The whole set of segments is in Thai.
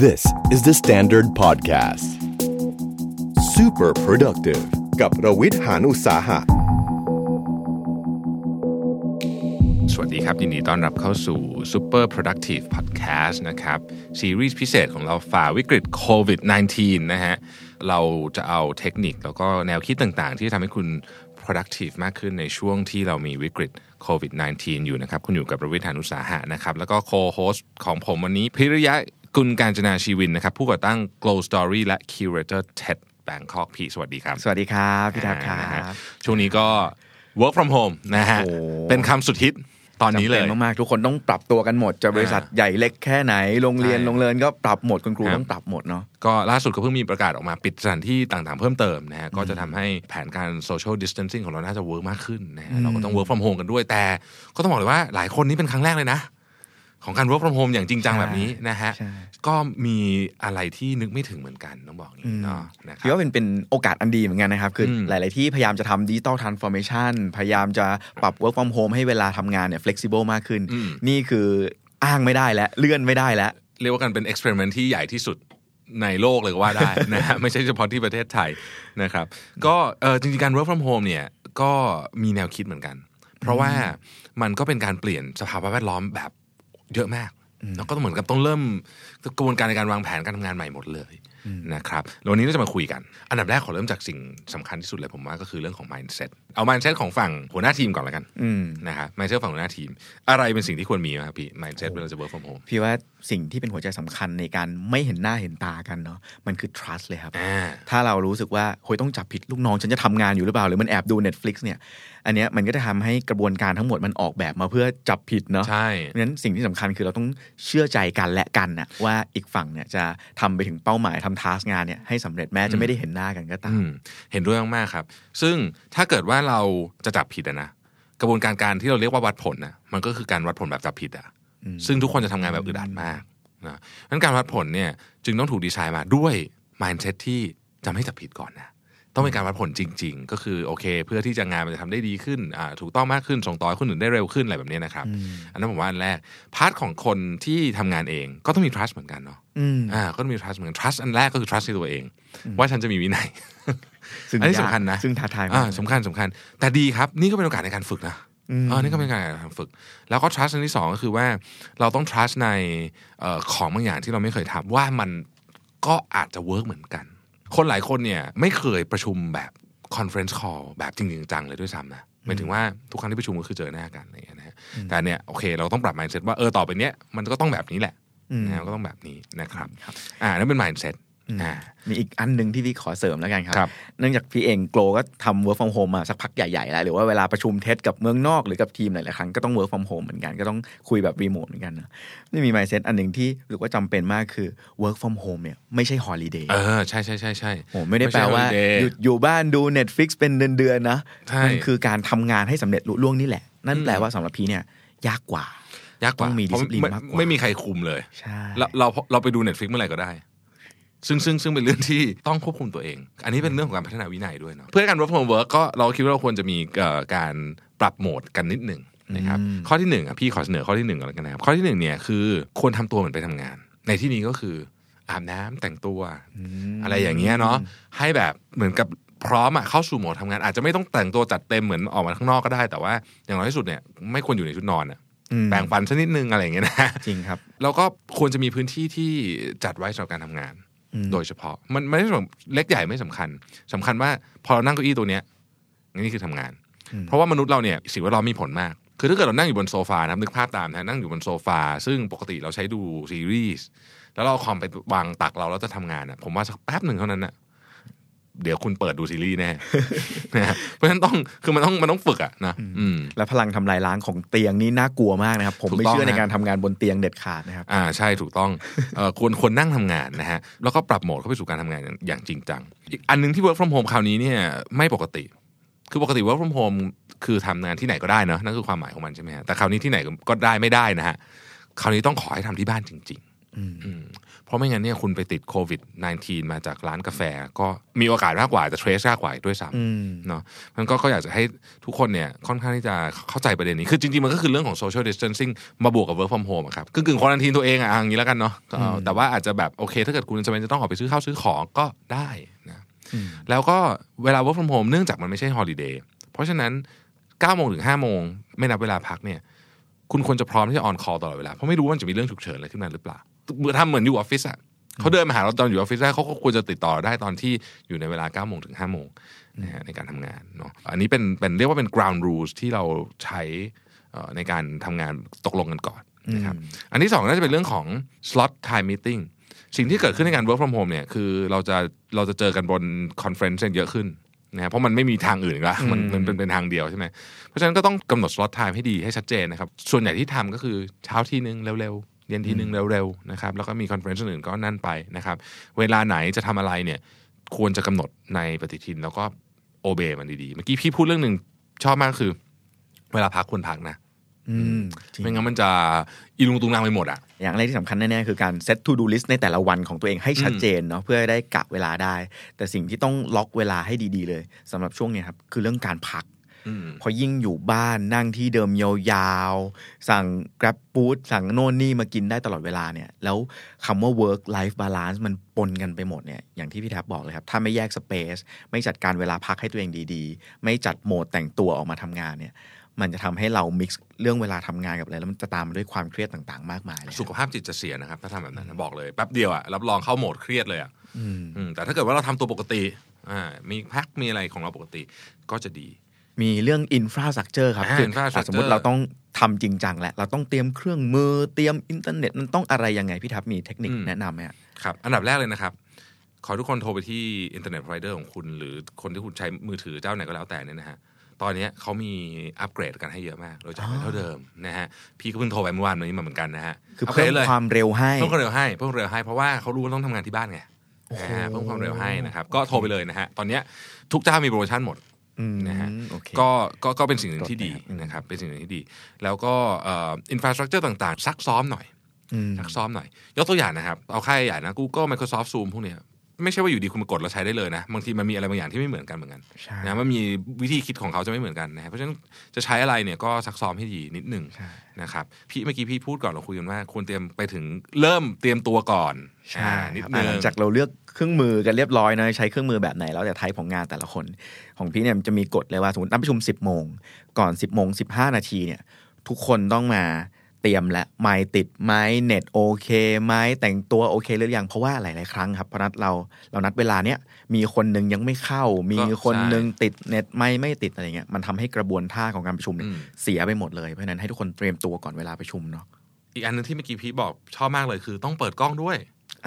This is the Standard Podcast. Super productive กับระวิทหานุสาหะ สวัสดีครับ ยินดีต้อนรับเข้าสู่ Super Productive Podcast นะครับ ซีรีส์พิเศษของเราฝ่าวิกฤตโควิด -19 นะฮะ เราจะเอาเทคนิคแล้วก็แนวคิดต่างๆ ที่ทำให้คุณ productive มากขึ้นในช่วงที่เรามีวิกฤตโควิด -19 อยู่นะครับ คุณอยู่กับประวิทยานุสาหะนะครับ แล้วก็ co-host ของผมวันนี้พิริยะ กุลการจนาชีวินนะครับผู้ก่อตั้ง Glow Story และ Curator TED Bangkok พี่สวัสดีครับ สวัสดีครับพี่ทับครันะฮะบช่วงนี้ก็ work from home นะฮะโอ้โหเป็นคำสุดฮิตตอนนี้เลยจำป็มากๆทุกคนต้องปรับตัวกันหมดจะบริษัทอ่าใหญ่เล็กแค่ไหนโรงเรียนใช่โรงเรียนก็ปรับหมดคุณครูครับต้องปรับหมดเนาะก็ล่าสุดก็เพิ่งมีประกาศออกมาปิดสถานที่ต่างๆเพิ่มเติมนะฮะก็จะทำให้แผนการ social distancing ของเราน่าจะ work มากขึ้นนะฮะเราก็ต้อง work from home กันด้วยแต่ ก็ต้องบอกเลยว่าหลายคนนี่เป็นครั้งแรกเลยนะ ของการ work from home อย่างจริงจังใช่แบบนี้นะฮะใช่ก็มีอะไรที่นึกไม่ถึงเหมือนกันต้องบอกอย่างนี้เนาะนะคคิดรับว่าเป็นเป็นโอกาสอันดีเหมือนกันนะครับ คืออมหลาย ๆ ที่พยายามจะทำ digital transformation พยายามจะปรับ work from home ให้เวลาทำงานเนี่ย flexible มากขึ้นอืมนี่คืออ้างไม่ได้แล้ว เลื่อนไม่ได้แล้ว เรียกว่ากันเป็น experiment ที่ใหญ่ที่สุดในโลกเลยก็ว่าได้นะฮะไม่ใช่เฉพาะที่ประเทศไทยนะครับ ก็เออจริง ๆ การ work from home เนี่ยก็มีแนวคิดเหมือนกัน เพราะว่ามันก็เป็นการเปลี่ยนสภาพแวดล้อมแบบ เยอะมากแล้วก็เหมือนกับต้องเริ่มกระบวนการในการวางแผนการทำงานใหม่หมดเลย นะครับแล้ววันนี้เราจะมาคุยกัน อันดับแรกขอเริ่มจากสิ่งสำคัญที่สุดเลยผมว่าก็คือเรื่องของ mindset เอา mindset ของฝั่งหัวหน้าทีมก่อนแล้วกันอืมนะครับ mindset ฝั่งหัวหน้าทีม อะไรเป็นสิ่งที่ควรมีไหมครับพี่ mindset เวลาจะ work from home พี่ว่าสิ่งที่เป็นหัวใจสำคัญในการไม่เห็นหน้าเห็นตากันเนาะมันคือ trust เลยครับอ่าถ้าเรารู้สึกว่าโหยต้องจับผิดลูกน้องฉันจะทำงานอยู่หรือเปล่าหรือมันแอบดู Netflix เนี่ยอันเนี้ยมันก็จะทำให้กระบวนการทั้งหมดมันออกแบบมาเพื่อจับผิดเนาะใช่เพราะฉะนั้นสิ่งที่สำคัญคือเราต้องเชื่อใจกันและกันนะว่าอีกฝั่งเนี่ยจะทำไปถึงเป้าหมายทำทาสงานเนี่ยให้สำเร็จแม้จะไม่ได้เห็นหน้ากันก็ตามอืมเห็นด้วยมากๆครับ ซึ่งถ้าเกิดว่าเราจะจับผิดอะนะกระบวนการการที่เราเรียกว่าวัดผลนะมันก็คือการวัดผลแบบจับผิดอะซึ่งทุกคนจะทำงานแบบอึดอัดมากนะงั้นการวัดผลเนี่ยจึงต้องถูกดีไซน์มาด้วย mindset ที่จะไม่จับผิดก่อนนะ ต้องเป็นการวัดผลจริง ๆ ก็คือโอเค เพื่อที่จะงานมันจะทำได้ดีขึ้นอ่าถูกต้องมากขึ้นส่งต่อให้คนอื่นได้เร็วขึ้นอะไรแบบนี้นะครับ อันนั้นผมว่าอันแรก part ของคนที่ทำงานเองก็ต้องมี trust เหมือนกันเนาะอืมอ่าก็ต้องมี trust เหมือนกัน trust อันแรกก็คือ trust ในตัวเอง ว่าฉันจะมีวินัยซึ่งอันนี้ยากสำคัญนะซึ่งท้าทายมากอ่าสำคัญสำคัญ แต่ดีครับนี่ก็เป็นโอกาสในการฝึกนะอืมเออนี่ก็เป็นโอกาสในการฝึก แล้วก็ trust อันที่สองก็คือว่าเราต้อง trust ในเอ่อของบางอย่างที่เราไม่เคยทำว่ามันก็อาจจะ work เหมือนกัน คนหลายคนเนี่ยไม่เคยประชุมแบบ conference call แบบจริงๆจังๆเลยด้วยซ้ำนะหมายถึงว่าทุกครั้งที่ประชุมก็คือเจอหน้ากันอะไรอย่างเงี้ยนะฮะแต่เนี่ยโอเคเราต้องปรับ mindset ว่าเออต่อไปเนี้ยมันก็ต้องแบบนี้แหละอืมนะฮะก็ต้องแบบนี้นะครับ อ่านั่นเป็น mindset อ่า มีอีกอันหนึ่งที่พี่ขอเสริมแล้วกันครับครับ เนื่องจากพี่เองโกลก็ทำ work from home มาสักพักใหญ่ ๆ แล้ว หรือว่าเวลาประชุมเทสกับเมืองนอกหรือกับทีมหลายๆครั้งก็ต้อง work from home เหมือนกันก็ต้องคุยแบบรีโมทเหมือนกันนะนี่มี mindset อันหนึ่งที่รู้สึกว่าจำเป็นมากคือ work from home เนี่ยไม่ใช่ holiday เออใช่ใช่ใช่ใช่โอ้ไม่ได้แปลว่าไม่ใช่ holiday หยุดอยู่บ้านดู Netflix เป็นเดือนๆนะใช่มันคือการทำงานให้สำเร็จลุล่วงนี่แหละ นั่นแปลว่าสำหรับพี่เนี่ยยากกว่ายากกว่าต้องมีเพราะ discipline ไม่มากกว่าไม่มีใครคุมเลยใช่เราเราเราไปดู Netflix เมื่อไหร่ก็ได้ ซึ่งซึ่งซึ่งเป็นเรื่องที่ต้องควบคุมตัวเอง อันนี้เป็นเรื่องของการพัฒนาวินัยด้วยเนาะเพื่อการ work from work ก็เราคิดว่าเราควรจะมีเอ่อการปรับโหมดกันนิดหนึ่งนะครับข้อที่หนึ่งอะพี่ขอเสนอข้อที่หนึ่งก่อนแล้วกันนะครับข้อที่หนึ่งเนี่ยคือควรทำตัวเหมือนไปทำงาน ในที่นี้ก็คืออาบน้ำแต่งตัว อะไรอย่างเงี้ยเนาะให้แบบเหมือนกับพร้อมอะเข้าสู่โหมดทำงาน อาจจะไม่ต้องแต่งตัวจัดเต็มเหมือนออกมาข้างนอกก็ได้ แต่ว่าอย่างน้อยที่สุดเนี่ยไม่ควรอยู่ในชุดนอนอะอืมแปรงฟันสักนิดนึงอะไรอย่างเงี้ยนะจริงครับ แล้วก็ควรจะมีพื้นที่ที่จัดไว้สำหรับการทำงาน โดยเฉพาะ มันไม่ใช่ส่วนเล็กใหญ่ไม่สำคัญสำคัญว่าพอเรานั่งเก้าอี้ตัวเนี้ยนี่คือทำงาน เพราะว่ามนุษย์เราเนี่ยสิ่งแวดล้อมมีผลมาก คือถ้าเกิดเรานั่งอยู่บนโซฟานะครับนึกภาพตามนะนั่งอยู่บนโซฟา ซึ่งปกติเราใช้ดูซีรีส์แล้วเราเอาคอมไปวางตักเราแล้วจะทำงานอะผมว่าสักแป๊บหนึ่งเท่านั้นน่ะ เดี๋ยวคุณเปิดดูซีรีส์แน่นะฮะเพราะฉะนั้นต้องคือมันต้องมันต้องฝึกอะนะอืมและพลังทำลายล้างของเตียงนี่น่ากลัวมากนะครับ ผมถูกไม่ต้องเชื่อในฮะการทำงานบนเตียงเด็ดขาดนะครับอ่าใช่ถูกต้องเอ่อควรควรนั่งทำงานนะฮะแล้วก็ปรับโหมดเข้าไปสู่การทำงานอย่างอย่างจริงจัง อีกอันหนึงที่ work from home คราวนี้เนี่ยไม่ปกติ คือปกติ work from home คือทำงานที่ไหนก็ได้เนอะนั่นคือความหมายของมันใช่ไหมฮะแต่คราวนี้ที่ไหนก็ได้ไม่ได้นะฮะคราวนี้ต้องขอให้ทำที่บ้านจริงอืม เพราะไม่งั้นเนี่ยคุณไปติดโควิด -19 มาจากร้านกาแฟ ก็มีโอกาสมากกว่าจะเทรสยากกว่าอีกด้วยซ้อืมำเนาะมันก็ก็อยากจะให้ทุกคนเนี่ยค่อนข้างที่จะเข้าใจประเด็นนี้ คือจริงๆ มันก็คือเรื่องของ social distancing มาบวกกับ work from home อะครับกึ่งๆควอนตีนตัวเองอะอะอย่างนี้แล้วกันเนาะก็เอาแต่ว่าอาจจะแบบโอเค ถ้าเกิดคุณจำเป็นจะต้องออกไปซื้อข้าวซื้อของก็ได้นะแล้วก็เวลา work from home เนื่องจากมันไม่ใช่ holiday เพราะฉะนั้น9โมงถึง5โมงไม่นับเวลาพักเนี่ยคุณควรจะพร้อมที่จะ on call ตลอดเวลาเพราะไม่รู้ว่ามันจะมีเรื่องฉุกเฉินอะไรขึ้นมาหรือเปล่า เหมือนทำเหมือนอยู่ออฟฟิศอะเขาเดินมาหาเราตอนอยู่ออฟฟิศได้เขาก็ควรจะติดต่อได้ตอนที่อยู่ในเวลา9โมงถึง5โมงนะฮะในการทำงานเนาะอันนี้เป็นเป็นเรียกว่าเป็น ground rules ที่เราใช้เอ่อในการทำงานตกลงกันก่อนนะครับอันที่สองน่าจะเป็นเรื่องของ slot time meeting สิ่งที่เกิดขึ้นในการ work from home เนี่ยคือเราจะเราจะเจอกันบน conference เยอะขึ้นนะฮะเพราะมันไม่มีทางอื่นอีกละมันมันเป็นเป็นทางเดียวใช่ไหมเพราะฉะนั้นก็ต้องกำหนด slot time ให้ดีให้ชัดเจนนะครับ ส่วนใหญ่ที่ทำก็คือเช้าทีนึงเร็ว ๆเย็นทีนึงเร็วๆนะครับแล้วก็มี conference อื่นก็นั่นไปนะครับ เวลาไหนจะทำอะไรเนี่ย ควรจะกำหนดในปฏิทินแล้วก็โอเบมันดีๆ เมื่อกี้พี่พูดเรื่องหนึ่งชอบมากคือ เวลาพักควรพักนะอืมจริงไม่งั้นมันจะอีลุงตุงนางไปหมดอะ อย่างแรกที่สำคัญแน่ๆ คือการ set to do list ในแต่ละวันของตัวเองให้ชัดเจนเนาะเพื่อได้กะเวลาได้ แต่สิ่งที่ต้องล็อกเวลาให้ดีๆเลยสำหรับช่วงเนี้ยครับ คือเรื่องการพักอืม พอยิ่งอยู่บ้านนั่งที่เดิมยาวๆ สั่ง grab food สั่งโน่นนี่มากินได้ตลอดเวลาเนี่ย แล้วคำว่า work life balance มันปนกันไปหมดเนี่ย อย่างที่พี่แท็บบอกเลยครับ ถ้าไม่แยก space ไม่จัดการเวลาพักให้ตัวเองดีๆ ไม่จัดโหมดแต่งตัวออกมาทำงานเนี่ยมันจะทำให้เรา mix เรื่องเวลาทำงานกับอะไร แล้วมันจะตามมาด้วยความเครียดต่างๆ มากมายเลยสุขภาพจิตจะเสียนะครับ ถ้าทำแบบนั้นนะบอกเลยแป๊บเดียวอะรับรองเข้าโหมดเครียดเลยอะอืมแต่ถ้าเกิดว่าเราทำตัวปกติ อ่า มีพักมีอะไรของเราปกติก็จะดี มีเรื่อง infrastructure ครับอ่าคือ infrastructure สมมติเราต้องทำจริงจังแหละเราต้องเตรียมเครื่องมือเตรียมอินเทอร์เน็ตมันต้องอะไรยังไงพี่ทับมีเทคนิคอืมแนะนำไหมฮะครับ อันดับแรกเลยนะครับ ขอทุกคนโทรไปที่ internet provider ของคุณหรือคนที่คุณใช้มือถือเจ้าไหนก็แล้วแต่เนี่ยนะฮะตอนเนี้ยเขามีอัปเกรดกันให้เยอะมากโดยจ่ายไม่เท่าเดิมนะฮะพี่ก็เพิ่งโทรไปเมื่อวานนี้มาเหมือนกันนะฮะคืออัปเกรดเลยเพิ่กมความเร็วให้เพิ่มความเร็วให้เพิ่มความเร็วให้เพราะว่าเขารู้ว่าต้องทำงานที่บ้านไงนะฮะเพิ่มความเร็วให้นะครับก็โทรไปเลยนะฮะตอนเนี้ยทุกเจ้ามีโปรโมชั่นหมดอืม นะฮะโอเคก็ก็ก็เป็นสิ่งหนึ่งที่ดีกดนะครับนะครับเป็นสิ่งหนึ่งที่ดี แล้วก็เอินฟราสตรักเจอร์ต่างๆ ซักซ้อมหน่อยอืมซักซ้อมหน่อย ยกตัวอย่างนะครับ เอาค่ายใหญ่นะ Google Microsoft Zoom พวกเนี้ย ไม่ใช่ว่าอยู่ดีคุณมากดแล้วใช้ได้เลยนะบางทีมันมีอะไรบางอย่างที่ไม่เหมือนกันเหมือนกันใช่นะมันมีวิธีคิดของเขาจะไม่เหมือนกันนะครับเพราะฉะนั้นจะใช้อะไรเนี่ยก็ซักซ้อมให้ดีนิดหนึ่งใช่นะครับพี่เมื่อกี้พี่พูดก่อนเราคุยกันว่าควรเตรียมไปถึงเริ่มเตรียมตัวก่อนใช่อ่านิดครับนึงหลังจากเราเลือกเครื่องมือกันเรียบร้อยนะใช้เครื่องมือแบบไหนแล้วแต่ไทป์ของงานแต่ละคน ของพี่เนี่ยมันจะมีกฎเลยว่าสมมตินัดประชุม 10โมงก่อน 10โมง15นาทีเนี่ยทุกคนต้องมา เตรียมและไม้ติดไม้เน็ตโอเคไม้แต่งตัวโอเคหรือยังเพราะว่าหลาย ๆ ครั้งครับเพราะนัดเราเรานัดเวลาเนี้ยมีคนหนึ่งยังไม่เข้า มีคนหนึ่งติดเน็ตไม่ไม่ติดอะไรเงี้ยมันทำให้กระบวนท่าของการประชุมเนี่ยอืมเสียไปหมดเลยเพราะฉะนั้นให้ทุกคนเตรียมตัวก่อนเวลาประชุมเนาะอีกอันหนึ่งที่เมื่อกี้พี่บอกชอบมากเลยคือต้องเปิดกล้องด้วย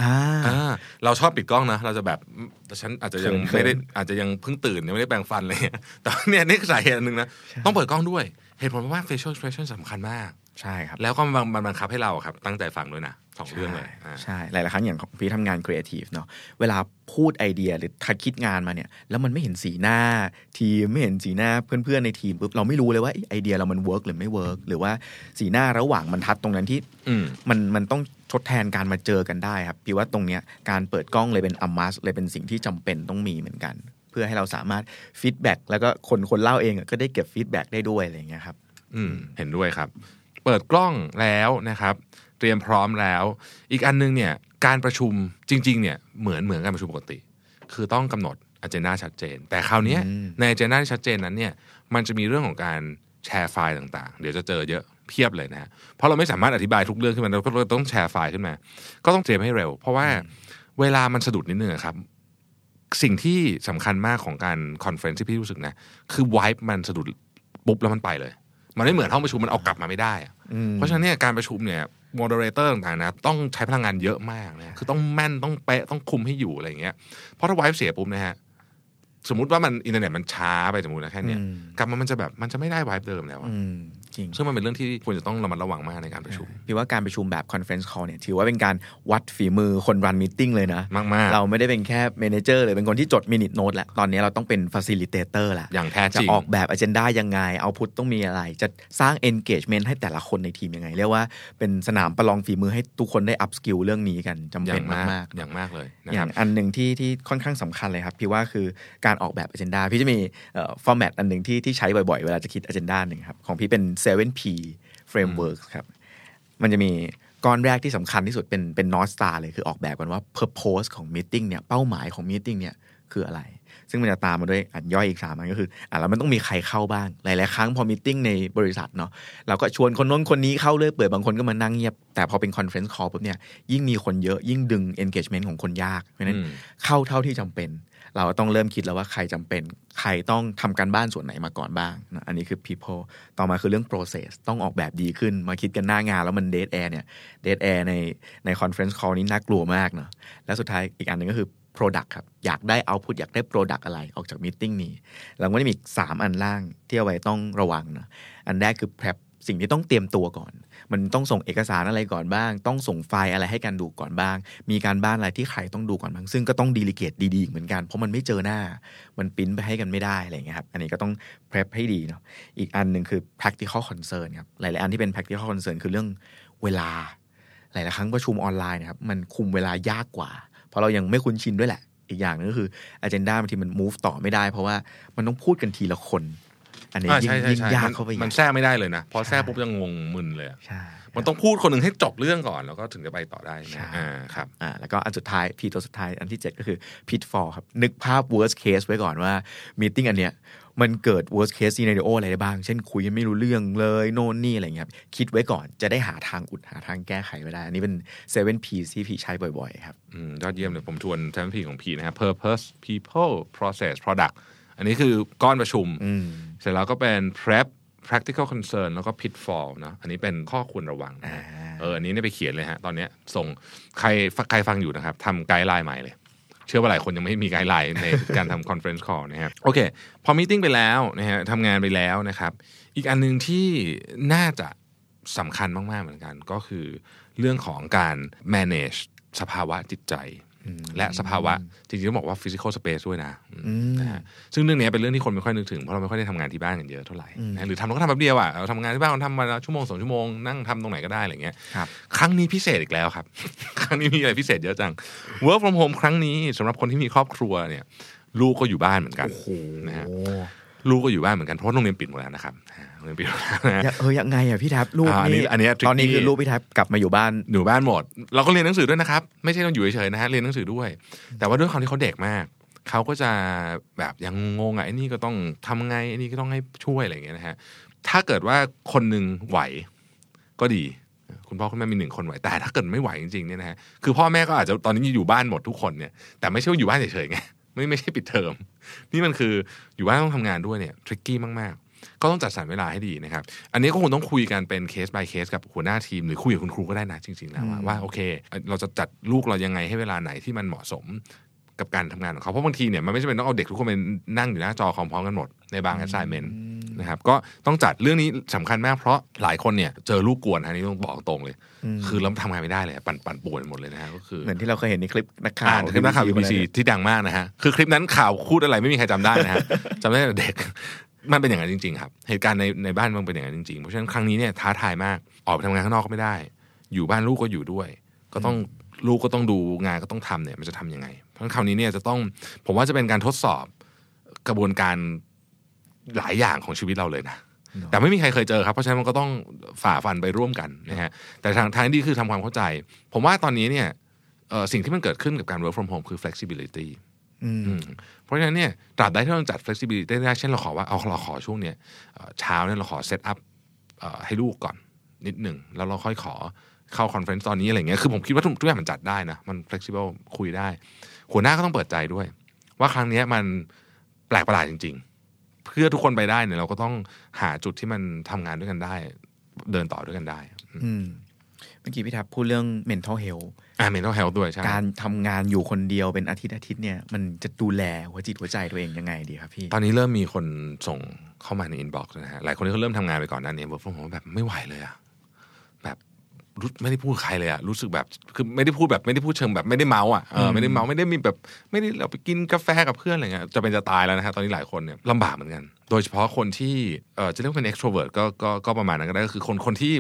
อ่าอ่าเราชอบปิดกล้องนะเราจะแบบแต่ฉันอาจจะยังเขินๆไม่ได้อาจจะยังเพิ่งตื่นยังไม่ได้แปรงฟันอะไรเลยแต่ว่าเนี่ยนี่คือสาเหตุอันหนึ่งนะต้องเปิดกล้องด้วย เหตุผลเพราะว่า facial expression สำคัญมาก ใช่ครับ แล้วก็มันมันบังคับให้เราอะครับ ตั้งใจฟังด้วยนะสองเรื่องเลยอ่าใช่ หลาย ๆ ครั้งอย่างของพี่ทำงานครีเอทีฟเนาะเวลาพูดไอเดียหรือทัดคิดงานมาเนี่ย แล้วมันไม่เห็นสีหน้าทีมไม่เห็นสีหน้าเพื่อน ๆ ในทีมปุ๊บเราไม่รู้เลยว่าไอเดียเรามัน work หรือไม่ work หรือว่าสีหน้าระหว่างบรรทัดตรงนั้นที่อืมมันมันต้องทดแทนการมาเจอกันได้ครับพี่ว่าตรงเนี้ยการเปิดกล้องเลยเป็น a must เลยเป็นสิ่งที่จำเป็นต้องมีเหมือนกัน เพื่อให้เราสามารถ feedback แล้วก็คนคนเล่าเองอะก็ได้เก็บ feedback ได้ด้วยอะไรอย่างเงี้ยครับอืมเห็นด้วยครับ เปิดกล้องแล้วนะครับ เตรียมพร้อมแล้ว อีกอันนึงเนี่ยการประชุมจริง ๆ เนี่ยเหมือนเหมือนการประชุมปกติ คือต้องกำหนดอ g e n d a ชัดเจน แต่คราวเนี้ยอืมในอ g e n d a ที่ชัดเจนนั้นเนี่ยมันจะมีเรื่องของการ share file ต่างๆ เดี๋ยวจะเจอเยอะเพียบเลยนะฮะเพราะเราไม่สามารถอธิบายทุกเรื่องขึ้นมาเราก็ต้อง share file ขึ้นมา ก็ต้องเตรียมให้เร็ว เพราะว่าเวลามันสะดุดนิดนึงอะครับ สิ่งที่สำคัญมากของการ conference ที่พี่รู้สึกนะ คือ vibe มันสะดุดปุ๊บแล้วมันไปเลย มันไม่เหมือนห้องประชุมมันเอากลับมาไม่ได้อะอืมเพราะฉะนั้นเนี่ยการประชุมเนี่ย moderator ต่างๆนะต้องใช้พลังงานเยอะมากนะคือต้องแม่นต้องเป๊ะต้องคุมให้อยู่อะไรอย่างเงี้ยเพราะถ้าไวฟ์เสียปุ๊บนะฮะสมมติว่ามันอินเทอร์เน็ตมันช้าไปสมมตินะแค่เนี้ยอืมกลับมามันจะแบบมันจะไม่ได้ไวฟ์เดิมแล้วอะอืม จริงซึ่งมันเป็นเรื่องที่ควรจะต้องระมัดระวังมากในการประชุมพี่ว่าการประชุมแบบ conference call เนี่ยถือว่าเป็นการวัดฝีมือคนรันมิ팅เลยนะมากๆ เราไม่ได้เป็นแค่ manager เลยเป็นคนที่จด minute note แล้วตอนนี้เราต้องเป็น facilitator แล้วอย่างแท้จจะริงออกแบบ agenda ยังไงเอาพุทต้องมีอะไร จะสร้าง engagement ให้แต่ละคนในทีมยังไง เรียกว่าเป็นสนามประลองฝีมือให้ทุกคนได้ up skill เรื่องนี้กันจำอเป็ย่านงมากมากอย่างมากเลยนะๆอคย่ารับงอันหนึ่งที่ที่ค่อนข้างสำคัญเลยครับพี่ว่าคือการออกแบบ agenda พี่จะมีเอ่อ format อันหนึ่งที่ที่ใช้บ่อยๆ เวลาจะคิด agenda หนึ่งครับของพี่เป็น 7P framework ครับ มันจะมีก้อนแรกที่สำคัญที่สุดเป็นเป็น North Star เลยคือออกแบบกันว่า purpose ของ meeting เนี่ยเป้าหมายของ meeting เนี่ยคืออะไร ซึ่งมันจะตามมาด้วยอันย่อยอีกสามอันก็คืออะแล้วมันต้องมีใครเข้าบ้าง หลาย ๆ ครั้งพอมีติ้งในบริษัทเนาะเราก็ชวนคนโน้นคนนี้เข้าเลยเปิดบางคนก็มานั่งเงียบ แต่พอเป็น conference call ปุ๊บเนี่ยยิ่งมีคนเยอะยิ่งดึง engagement ของคนยาก เพราะฉะนั้นอืมเข้าเท่าที่จำเป็น เราต้องเริ่มคิดแล้วว่าใครจำเป็น ใครต้องทำการบ้านส่วนไหนมาก่อนบ้างนะอันนี้คือ people ต่อมาคือเรื่อง process ต้องออกแบบดีขึ้นมาคิดกันหน้างานแล้วมัน dead air เนี่ย dead air ในใน conference call นี้น่ากลัวมากเนาะและสุดท้ายอีกอันหนึ่งก็คือ product ครับ อยากได้ output อยากได้ product อะไรออกจาก meeting นี้แล้วก็จะมีอีกสามอันล่างที่เอาไว้ต้องระวังเนาะอันแรกคือ prep สิ่งที่ต้องเตรียมตัวก่อน มันต้องส่งเอกสารอะไรก่อนบ้าง ต้องส่งไฟล์อะไรให้กันดูก่อนบ้าง มีการบ้านอะไรที่ใครต้องดูก่อนบ้าง ซึ่งก็ต้องดีลิเกตดีๆอีกเหมือนกัน เพราะมันไม่เจอหน้า มันปิ้นไปให้กันไม่ได้อะไรเงี้ยครับ อันนี้ก็ต้อง prep ให้ดีเนาะ อีกอันหนึ่งคือ practical concern ครับ หลายๆอันที่เป็น practical concern คือเรื่องเวลา หลายๆครั้งประชุมออนไลน์นะครับ มันคุมเวลายากกว่า เพราะเรายังไม่คุ้นชินด้วยแหละ อีกอย่างหนึงก็คือ agenda บางทีมัน move ต่อไม่ได้ เพราะว่ามันต้องพูดกันทีละคน อันนี้อ่ายิ่งใช่ใช่ยิ่งใช่ยากมันเข้าไปอีกมันแทรกไม่ได้เลยนะ พอแทรกปุ๊บยังงงมึนเลยอะใช่มันต้องพูดคนหนึ่งให้จบเรื่องก่อน แล้วก็ถึงจะไปต่อได้ใช่นะอ่าครับอ่าแล้วก็อันสุดท้ายพีตัวสุดท้ายอันที่ 7 ก็คือ pitfall ครับ นึกภาพ worst case ไว้ก่อนว่า meeting อันเนี้ยมันเกิด worst case scenario อะไรได้บ้าง เช่นคุยกันไม่รู้เรื่องเลยโน่นนี่อะไรเงี้ยครับคิดไว้ก่อนจะได้หาทางอุดหาทางแก้ไขไว้ได้ อันนี้เป็น 7 P ที่พี่ใช้บ่อยๆ ครับอืมยอดเยี่ยมเลยผมทวนแทนพีของพีนะครับ purpose people process product อันนี้คือก้อนประชุมอืมเสร็จแล้วก็เป็น prep practical concern แล้วก็ pitfall เนอะอันนี้เป็นข้อควรระวังนะฮะอ่าเอออันนี้เนี่ยไปเขียนเลยฮะ ตอนเนี้ยส่งใครใครฟังอยู่นะครับทำไกด์ไลน์ใหม่เลย เชื่อว่าหลายคนยังไม่มีไกด์ไลน์ในการทำ conference call นะครับโอเค พอมีติ้งไปแล้วนะฮะทำงานไปแล้วนะครับ อีกอันหนึ่งที่น่าจะสำคัญมาก ๆ เหมือนกัน ก็คือเรื่องของการ manage สภาวะจิตใจ และสภาวะ จริงๆต้องบอกว่า physical space ด้วยนะอืมนะฮะซึ่งเรื่องนี้เป็นเรื่องที่คนไม่ค่อยนึกถึง เพราะเราไม่ค่อยได้ทำงานที่บ้านกันเยอะเท่าไหร่นะหรือทำเราก็ทำแบบเดียวอะเราทำงานที่บ้านเราทำวันละชั่วโมงสองชั่วโมงนั่งทำตรงไหนก็ได้อะไรเงี้ยครับครั้งนี้พิเศษอีกแล้วครับ ครั้งนี้มีอะไรพิเศษเยอะจัง work from home ครั้งนี้สำหรับคนที่มีครอบครัวเนี่ย ลูกก็อยู่บ้านเหมือนกันนะฮะลูกก็อยู่บ้านเหมือนกันเพราะว่าโรงเรียนปิดหมดแล้วนะครับ อ่าโรงเรียนปิดหมดแล้วนะอย่าเออยังไงอะพี่แท็บลูกอ่าอันนี้นี่อันนี้ tricky ตอนนี้คือลูกพี่แท็บกลับมาอยู่บ้านอยู่บ้านหมด เราก็เรียนหนังสือด้วยนะครับ ไม่ใช่ต้องอยู่เฉยๆนะฮะเรียนหนังสือด้วย แต่ว่าด้วยความที่เขาเด็กมากเขาก็จะแบบยังงงอะไอ้นี่ก็ต้องทำไงไอ้นี่ก็ต้องให้ช่วยอะไรอย่างเงี้ยนะฮะถ้าเกิดว่าคนหนึ่งไหวก็ดี คุณพ่อคุณแม่มีหนึ่งคนไหวแต่ถ้าเกิดไม่ไหวจริงๆเนี่ยนะฮะคือพ่อแม่ก็อาจจะตอนนี้อยู่บ้านหมดทุกคนเนี่ยแต่ไม่ใช่ว่าอยู่บ้านเฉยๆไงไม่ไม่ใช่ปิดเทอม นี่มันคืออยู่บ้านต้องทำงานด้วยเนี่ยทริกกี้มากๆ ก็ต้องจัดสรรเวลาให้ดีนะครับ อันนี้ก็คงต้องคุยกันเป็นเคส by เคสกับหัวหน้าทีม หรือคุยกับคุณครูก็ได้นะจริง ๆ แล้วว่าว่าโอเค เราจะจัดลูกเรายังไงให้เวลาไหนที่มันเหมาะสมกับการทำงานของเขา เพราะบางทีเนี่ยมันไม่ใช่เป็นต้องเอาเด็กทุกคนไปนั่งอยู่หน้าจอคอมพร้อมกันหมดในบาง assignment นะครับก็ต้องจัดเรื่องนี้สำคัญมากเพราะหลายคนเนี่ยเจอลูกกวนฮะนี่ต้องบอกตรงเลย คือเราทำงานไม่ได้เลย ปั่นปั่นป่วนหมดเลยนะฮะก็คือเหมือนที่เราเคยเห็นในคลิปนักข่าอ่าวนคลิปนักข่าว BBC BBC ที่ดังมากนะฮะคือคลิปนั้นข่าวพูดอะไรไม่มีใครจำได้นะฮะจำได้แต่เด็ก มันเป็นอย่างนั้นจริงๆครับ เหตุการณ์ในในบ้านมันเป็นอย่างนั้นจริงๆ เพราะฉะนั้นครั้งนี้เนี่ยท้าทายมาก ออกไปทำงานข้างนอกก็ไม่ได้ อยู่บ้านลูกก็อยู่ด้วย ก็ต้องลูกก็ต้องดูงานก็ต้องทำเนี่ยมันจะทำยังไง เพราะฉะนั้นคราวนี้เนี่ยจะต้องผมว่าจะเป็นการทดสอบกระบวนการหลายอย่างของชีวิตเราเลยนะ แต่ไม่มีใครเคยเจอครับ เพราะฉะนั้นมันก็ต้องฝ่าฟันไปร่วมกันนะฮะ แต่ทางทางที่ดีคือทำความเข้าใจ ผมว่าตอนนี้เนี่ยเอ่อสิ่งที่มันเกิดขึ้นกับการ work from home คือ flexibility อืมอืม เพราะฉะนั้นเนี่ยตราบใดที่เราจัด flexibility ได้เช่นเราขอว่าเอาเราขอช่วงเนี้ยเอ่อเช้าเนี่ยเราขอ set up เอ่อให้ลูกก่อนนิดหนึ่งแล้วเราค่อยขอเข้า conference ตอนนี้อะไรเงี้ยคือผมคิดว่าทุกทุกอย่างมันจัดได้นะ มัน flexible คุยได้ หัวหน้าก็ต้องเปิดใจด้วย ว่าครั้งเนี้ยมันแปลกประหลาดจริง ๆ เพื่อทุกคนไปได้เนี่ยเราก็ต้องหาจุดที่มันทำงานด้วยกันได้ เดินต่อด้วยกันได้ อืมเมื่อกี้พี่ทับพูดเรื่อง mental health อ่า mental health ด้วยใช่การทำงานอยู่คนเดียวเป็นอาทิตย์อาทิตย์เนี่ยมันจะดูแลหัวจิตหัวใจตัวเองยังไงดีครับพี่ ตอนนี้เริ่มมีคนส่งเข้ามาใน inbox นะฮะหลายคนที่เขาเริ่มทำงานไปก่อนหน้านี้บอกผมแบบไม่ไหวเลยอะแบบรู้ไม่ได้พูดกับใครเลยอะรู้สึกแบบคือไม่ได้พูดแบบไม่ได้พูดเชิงแบบไม่ได้เมาท์อะเออไม่ได้เมาท์ไม่ได้มีแบบไม่ได้เราไปกินกาแฟกับเพื่อนอะไรเงี้ยจะเป็นจะตายแล้วนะฮะตอนนี้หลายคนเนี่ยลำบากเหมือนกัน โดยเฉพาะคนที่เออจะเรียกว่าเป็น extrovert ก็ก็ก็ประมาณนั้นก็ได้ก็คือคนคนที่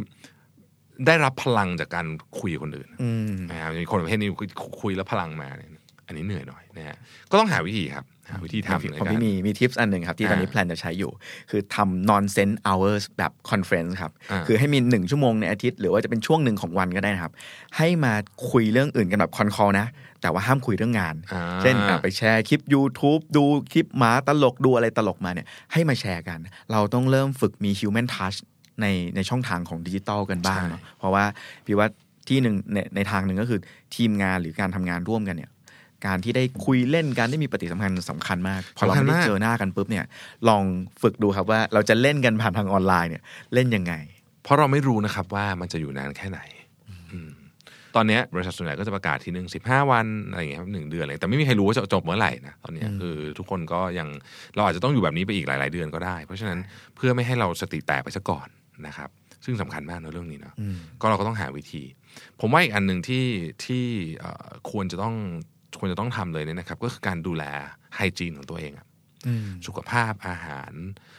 ได้รับพลังจากการคุยกับคนอื่นอืมนะครับมีคนประเภทนี้คุยคุยแล้วพลังมาเนี่ยอันนี้เหนื่อยหน่อยนะฮะก็ต้องหาวิธีครับหาวิธีทำในของการพี่มีมี tips อันหนึ่งครับที่ตอนนี้อ่าแพลนจะใช้อยู่ คือทำ nonsense hours แบบ conference ครับอ่าคือให้มีหนึ่งชั่วโมงในอาทิตย์ หรือว่าจะเป็นช่วงหนึ่งของวันก็ได้นะครับ ให้มาคุยเรื่องอื่นกันแบบ conf call นะ แต่ว่าห้ามคุยเรื่องงานอ่าเช่นอะไปแชร์คลิป YouTube ดูคลิปหมาตลกดูอะไรตลกมาเนี่ยให้มาแชร์กัน เราต้องเริ่มฝึกมี human touch ในในช่องทางของดิจิตอลกันบ้างเนาะเพราะว่าพี่ว่าที่หนึ่งในในทางหนึ่งก็คือทีมงานหรือการทำงานร่วมกันเนี่ยการที่ได้คุยเล่นกันได้มีปฏิสัมพันธ์สำคัญมากพอเราไม่ได้เจอหน้ากันปุ๊บเนี่ยลองฝึกดูครับว่าเราจะเล่นกันผ่านทางออนไลน์เนี่ยเล่นยังไง เพราะเราไม่รู้นะครับว่ามันจะอยู่นานแค่ไหนอืมตอนเนี้ยบริษัทส่วนใหญ่ก็จะประกาศทีหนึ่งสิบห้าวันอะไรอย่างเงี้ยครับหนึ่งเดือนอะไรแต่ไม่มีใครรู้ว่าจะจบเมื่อไหร่นะตอนเนี้ยอืมคือทุกคนก็ยังเราอาจจะต้องอยู่แบบนี้ไปอีกหลาย ๆ เดือนก็ได้ เพราะฉะนั้นเพื่อไม่ให้เราสติแตกไปซะก่อน นะครับ ซึ่งสำคัญมากในเรื่องนี้เนาะอืมก็เราก็ต้องหาวิธี ผมว่าอีกอันหนึ่งที่ที่เอ่อควรจะต้องควรจะต้องทำเลยเนี่ยนะครับ ก็คือการดูแลไฮจีนของตัวเองอะอืมสุขภาพอาหาร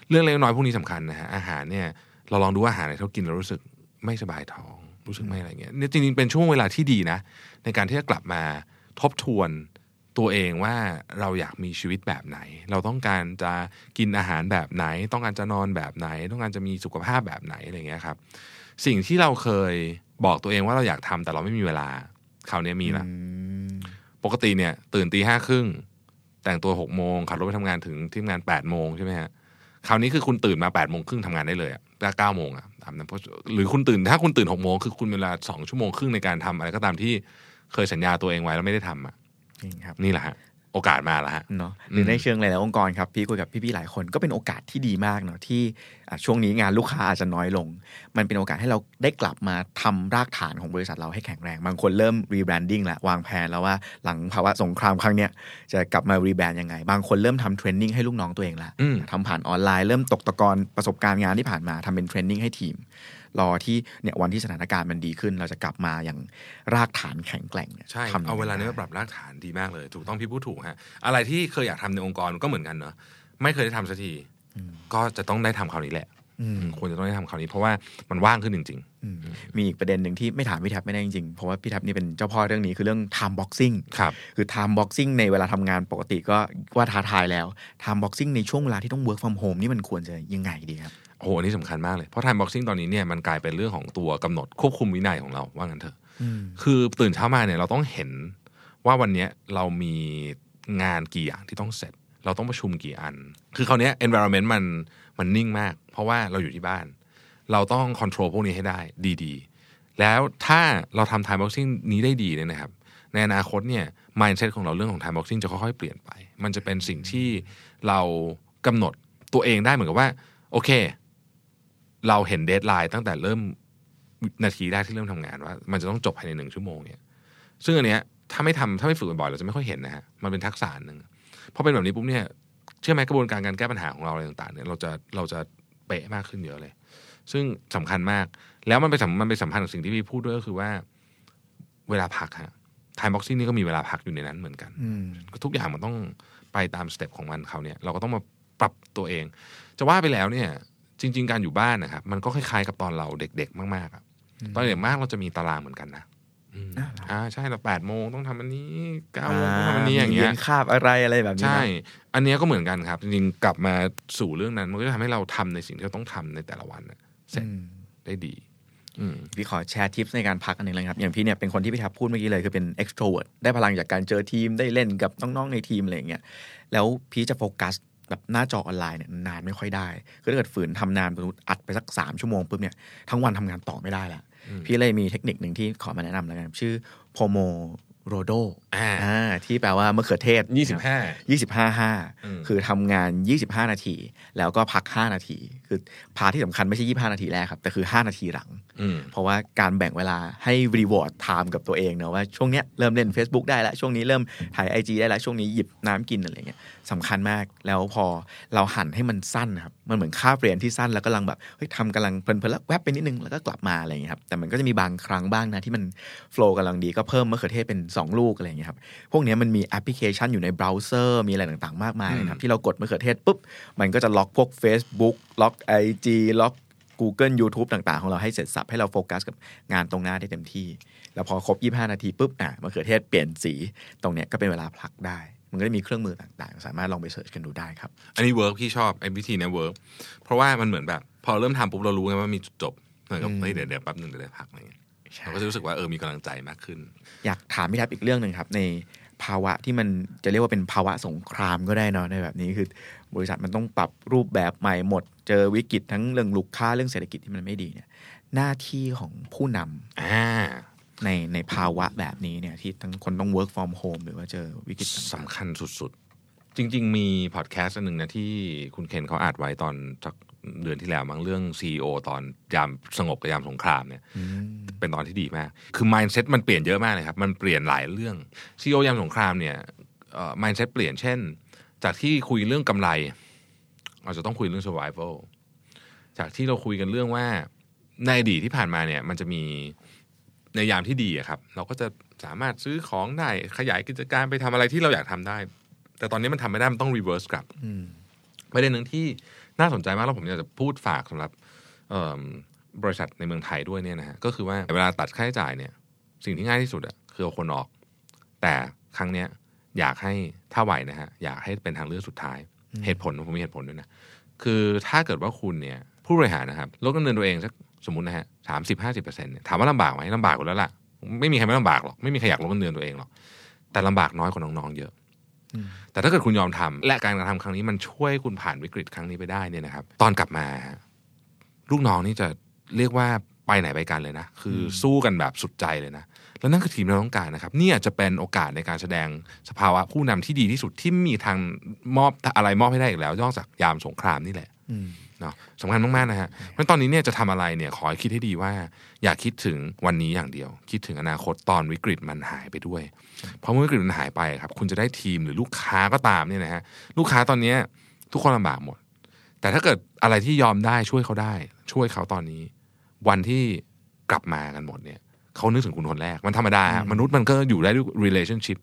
เรื่องเล็กน้อยพวกนี้สำคัญนะฮะอาหารเนี่ยเราลองดูว่าอาหารไหนที่เรากินแล้วรู้สึกไม่สบายท้องรู้สึกไม่อะไรเงี้ยเนี่ยจริงๆเป็นช่วงเวลาที่ดีนะ ในการที่จะกลับมาทบทวน ตัวเองว่าเราอยากมีชีวิตแบบไหน เราต้องการจะกินอาหารแบบไหน ต้องการจะนอนแบบไหน ต้องการจะมีสุขภาพแบบไหนอะไรเงี้ยครับ สิ่งที่เราเคยบอกตัวเองว่าเราอยากทำแต่เราไม่มีเวลาคราวนี้มีละอืมปกติเนี่ย ตื่นตีห้าครึ่งแต่งตัวหกโมงขับรถไปทำงานถึงที่ทำงานแปดโมงใช่ไหมฮะคราวนี้คือคุณตื่นมาแปดโมงครึ่งทำงานได้เลยอะแต่เก้าโมงอะตามนั้นเพราะหรือคุณตื่นถ้าคุณตื่นหกโมงคือคุณมีเวลาสองชั่วโมงครึ่งในการทำอะไรก็ตามที่เคยสัญญาตัวเองไว้แล้วไม่ได้ทำอะ จริงครับนี่แหละฮะโอกาสมาแล้วฮะเนาะหรือในเชิงหลายๆองค์กรครับพี่คุยกับพี่ๆหลายคนก็เป็นโอกาสที่ดีมากเนาะที่อะช่วงนี้งานลูกค้าอาจจะน้อยลง มันเป็นโอกาสให้เราได้กลับมาทำรากฐานของบริษัทเราให้แข็งแรง บางคนเริ่ม rebranding แล้ววางแผนแล้วว่าหลังภาวะสงครามครั้งเนี้ยจะกลับมา rebrand ยังไง บางคนเริ่มทำ training ให้ลูกน้องตัวเองละอืมทำผ่านออนไลน์เริ่มตกตะกอนประสบการณ์งานที่ผ่านมาทำเป็น training ให้ทีม รอที่เนี่ยวันที่สถานการณ์มันดีขึ้น เราจะกลับมาอย่างรากฐานแข็งแกร่งนี่ยใช่ทำยังไงเอาเวลานี้ได้มาปรับรากฐานดีมากเลย ถูกต้องพี่พูดถูกฮะอะไรที่เคยอยากทำในองค์กรก็เหมือนกันเนาะไม่เคยได้ทำสักทีก็จะต้องได้ทำคราวนี้แหละอืมควรจะต้องได้ทำคราวนี้เพราะว่ามันว่างขึ้นจริงอืมมีอีกประเด็นหนึ่งที่ไม่ถามพี่แท็บไม่ได้จริงๆ เพราะว่าพี่แท็บนี่เป็นเจ้าพ่อเรื่องนี้คือเรื่อง time boxing ๆครับคือ time boxing ในเวลาทำงานปกติก็ว่าท้าทายแล้ว time boxing ในช่วงเวลาที่ต้อง work from home นี่มันควรจะยังไงดีครับ โอ้โหอันนี้สำคัญมากเลย เพราะ time boxing ตอนนี้เนี่ยมันกลายเป็นเรื่องของตัวกำหนดควบคุมวินัยของเราว่างั้นเถอะคือตื่นเช้ามาเนี่ยเราต้องเห็นว่าวันเนี้ยเรามีงานกี่อย่างที่ต้องเสร็จ เราต้องประชุมกี่อัน คือคราวเนี้ย environment มันมันนิ่งมาก เพราะว่าเราอยู่ที่บ้าน เราต้อง control พวกนี้ให้ได้ดีๆ แล้วถ้าเราทำ time boxing นี้ได้ดีเนี่ยนะครับ ในอนาคตเนี่ย mindset ของเราเรื่องของ time boxing จะค่อยๆเปลี่ยนไป มันจะเป็นสิ่งที่เรากำหนดตัวเองได้เหมือนกับว่า โอเค เราเห็น deadline ตั้งแต่เริ่มนาทีแรกที่เริ่มทำงานว่า มันจะต้องจบภายในหนึ่งชั่วโมงเนี่ย ซึ่งอันเนี้ยถ้าไม่ทำถ้าไม่ฝึกบ่อยๆเราจะไม่ค่อยเห็นนะฮะมันเป็นทักษะหนึ่งพอเป็นแบบนี้ปุ๊บเนี่ยเชื่อไหมกระบวนการการแก้ปัญหาของเราอะไรต่างๆเนี่ยเราจะเราจะเป๊ะมากขึ้นเยอะเลย ซึ่งสำคัญมาก แล้วมันไปสัมมันไปสัมพันธ์กับสิ่งที่พี่พูดด้วยก็คือว่า เวลาพักฮะ time boxing นี่ก็มีเวลาพักอยู่ในนั้นเหมือนกันอืมทุกอย่างมันต้องไปตาม step ของมันเขาเนี่ย เราก็ต้องมาปรับตัวเอง จะว่าไปแล้วเนี่ย จริง ๆ การอยู่บ้านนะครับมันก็คล้ายๆกับตอนเราเด็กๆ มากๆอะตอนเด็กมากเราจะมีตารางเหมือนกันนะอืมอ่าใช่เราแปดโมงต้องทำอันนี้เก้าโมงต้องทำอันนี้อย่างเงี้ยเรียนคาบอะไรอะไรแบบนี้นะใช่ อันเนี้ยก็เหมือนกันครับ จริงๆกลับมาสู่เรื่องนั้น มันก็จะทำให้เราทำในสิ่งที่เราต้องทำในแต่ละวันน่ะเสร็จอืมได้ดีอืมพี่ขอแชร์ทิปในการพักอันหนึงเลยครับ อย่างพี่เนี่ยเป็นคนที่พี่ทับพูดเมื่อกี้เลยคือเป็น extrovert ได้พลังจากการเจอทีมได้เล่นกับน้องๆในทีมอะไรอย่างเงี้ยแล้วพี่จะโฟกัส แบบหน้าจอออนไลน์เนี่ยนานไม่ค่อยได้ คือถ้าเกิดฝืนทำนานสมมติอัดไปสักสามชั่วโมงปุ๊บเนี่ยทั้งวันทำงานต่อไม่ได้แล้วพี่เลยมีเทคนิคหนึ่งที่ขอมาแนะนำแล้วกันชื่อ Pomo โรโดอ่าที่แปลว่ามะเขือเทศยี่สิบห้ายี่สิบห้าห้าอืมคือทำงาน 25 นาที แล้วก็พัก 5 นาที คือ part ที่สำคัญไม่ใช่ 25 นาทีแรกครับ แต่คือ 5 นาทีหลังอืมเพราะว่าการแบ่งเวลาให้ reward time กับตัวเองเนาะว่าช่วงเนี้ยเริ่มเล่น Facebook ได้แล้วช่วงนี้เริ่มถ่าย IG ได้แล้วช่วงนี้หยิบน้ำกินอะไรเงี้ยสำคัญมากแล้วพอเราหั่นให้มันสั้นนะครับ มันเหมือนคาบเรียนที่สั้นแล้วกำลังแบบเฮ้ยทำกำลังเพลินๆแล้วแวบไปนิดนึงแล้วก็กลับมาอะไรเงี้ยครับแต่มันก็จะมีบางครั้งบ้างนะที่มัน flow กำลังดีก็เพิ่มมะเขือเทศเป็น2 ลูกอะไรเงี้ยครับ พวกเนี้ยมันมีแอปพลิเคชันอยู่ในเบราว์เซอร์มีอะไรต่างๆ มากมายเลยครับ ที่เรากดมะเขือเทศปุ๊บ มันก็จะล็อกพวก Facebook ล็อก IG ล็อก Google YouTube ต่างๆ ของเราให้เสร็จสรรพให้เราโฟกัสกับงานตรงหน้าได้เต็มที่ แล้วพอครบ 25 นาทีปุ๊บอะมะเขือเทศเปลี่ยนสีตรงเนี้ยก็เป็นเวลาพักได้ มันก็จะมีเครื่องมือต่างๆ สามารถลองไป search กันดูได้ครับอันนี้ work พี่ชอบไอ้วิธีเนี้ย work เพราะว่ามันเหมือนแบบ พอเริ่มทำปุ๊บเรารู้ไงว่ามีจุดจบเหมือนกับเฮ้ยเดี๋ยวเดี๋ยวแป๊บหนึ่งเดี๋ยวได้พักอะไรเงี้ย เราก็จะรู้สึกว่าเออมีกำลังใจมากขึ้น อยากถามพี่แท็บอีกเรื่องหนึ่งครับ ในภาวะที่มันจะเรียกว่าเป็นภาวะสงครามก็ได้เนอะในแบบนี้คือบริษัทมันต้องปรับรูปแบบใหม่หมด เจอวิกฤตทั้งเรื่องลูกค้าเรื่องเศรษฐกิจที่มันไม่ดีเนี่ย หน้าที่ของผู้นำอ่าในในภาวะแบบนี้เนี่ย ที่ทั้งคนต้อง work from home หรือว่าเจอวิกฤตต่างๆสำคัญสุดๆ จริง ๆ มีพอดแคสต์อันหนึ่งนะที่คุณเคนเขาอัดไว้ตอนสัก เดือนที่แล้วมั้งเรื่อง CEO ตอนยามสงบกับยามสงครามเนี่ยเป็นตอนที่ดีมาก คือ mindset มันเปลี่ยนเยอะมากเลยครับมันเปลี่ยนหลายเรื่อง CEO ยามสงครามเนี่ยเอ่อ mindset เปลี่ยนเช่น จากที่คุยเรื่องกำไร เราจะต้องคุยเรื่อง survival จากที่เราคุยกันเรื่องว่าในอดีตที่ผ่านมาเนี่ย มันจะมีในยามที่ดีอะครับ เราก็จะสามารถซื้อของได้ขยายกิจการไปทำอะไรที่เราอยากทำได้ แต่ตอนนี้มันทำไม่ได้ มันต้อง reverse กลับอืมประเด็นหนึ่งที่ น่าสนใจมากแล้วผมอยากจะพูดฝากสำหรับเอิ่มบริษัทในเมืองไทยด้วยเนี่ยนะฮะก็คือว่าเวลาตัดค่าใช้จ่ายเนี่ย สิ่งที่ง่ายที่สุดอะคือเอาคนออก แต่ครั้งเนี้ยอยากให้ถ้าไหวนะฮะอยากให้เป็นทางเลือกสุดท้าย เหตุผลผมมีเหตุผลด้วยนะคือถ้าเกิดว่าคุณเนี่ยผู้บริหารนะครับลดเงินเดือนตัวเองสักสมมตินะฮะสามสิบห้าสิบเปอร์เซ็นต์เนี่ยถามว่าลำบากไหมลำบากอยู่แล้วล่ะ ไม่มีใครไม่ลำบากหรอกไม่มีใครอยากลดเงินเดือนตัวเองหรอกแต่ลำบากน้อยกว่าน้องๆเยอะ แต่ถ้าเกิดคุณยอมทำและการกระทำครั้งนี้มันช่วยคุณผ่านวิกฤตครั้งนี้ไปได้เนี่ยนะครับ ตอนกลับมาฮะลูกน้องนี่จะเรียกว่าไปไหนไปกันเลยนะ คือสู้กันแบบสุดใจเลยนะ แล้วนั่นคือทีมเราต้องการนะครับ นี่อาจจะเป็นโอกาสในการแสดงสภาวะผู้นำที่ดีที่สุดที่มีทางมอบอะไรมอบให้ได้อีกแล้วนอกจากยามสงครามนี่แหละอืม เนาะสำคัญมากๆนะฮะเพราะตอนนี้เนี่ยจะทำอะไรเนี่ยขอให้คิดให้ดีว่า อย่าคิดถึงวันนี้อย่างเดียว คิดถึงอนาคตตอนวิกฤตมันหายไปด้วย เพราะเมื่อวิกฤตมันหายไปครับ คุณจะได้ทีมหรือลูกค้าก็ตามเนี่ยนะฮะลูกค้าตอนเนี้ยทุกคนลำบากหมด แต่ถ้าเกิดอะไรที่ยอมได้ช่วยเขาได้ ช่วยเขาตอนนี้ วันที่กลับมากันหมดเนี่ยเขานึกถึงคุณคนแรก มันธรรมดาฮะมนุษย์มันก็อยู่ได้ด้วย relationship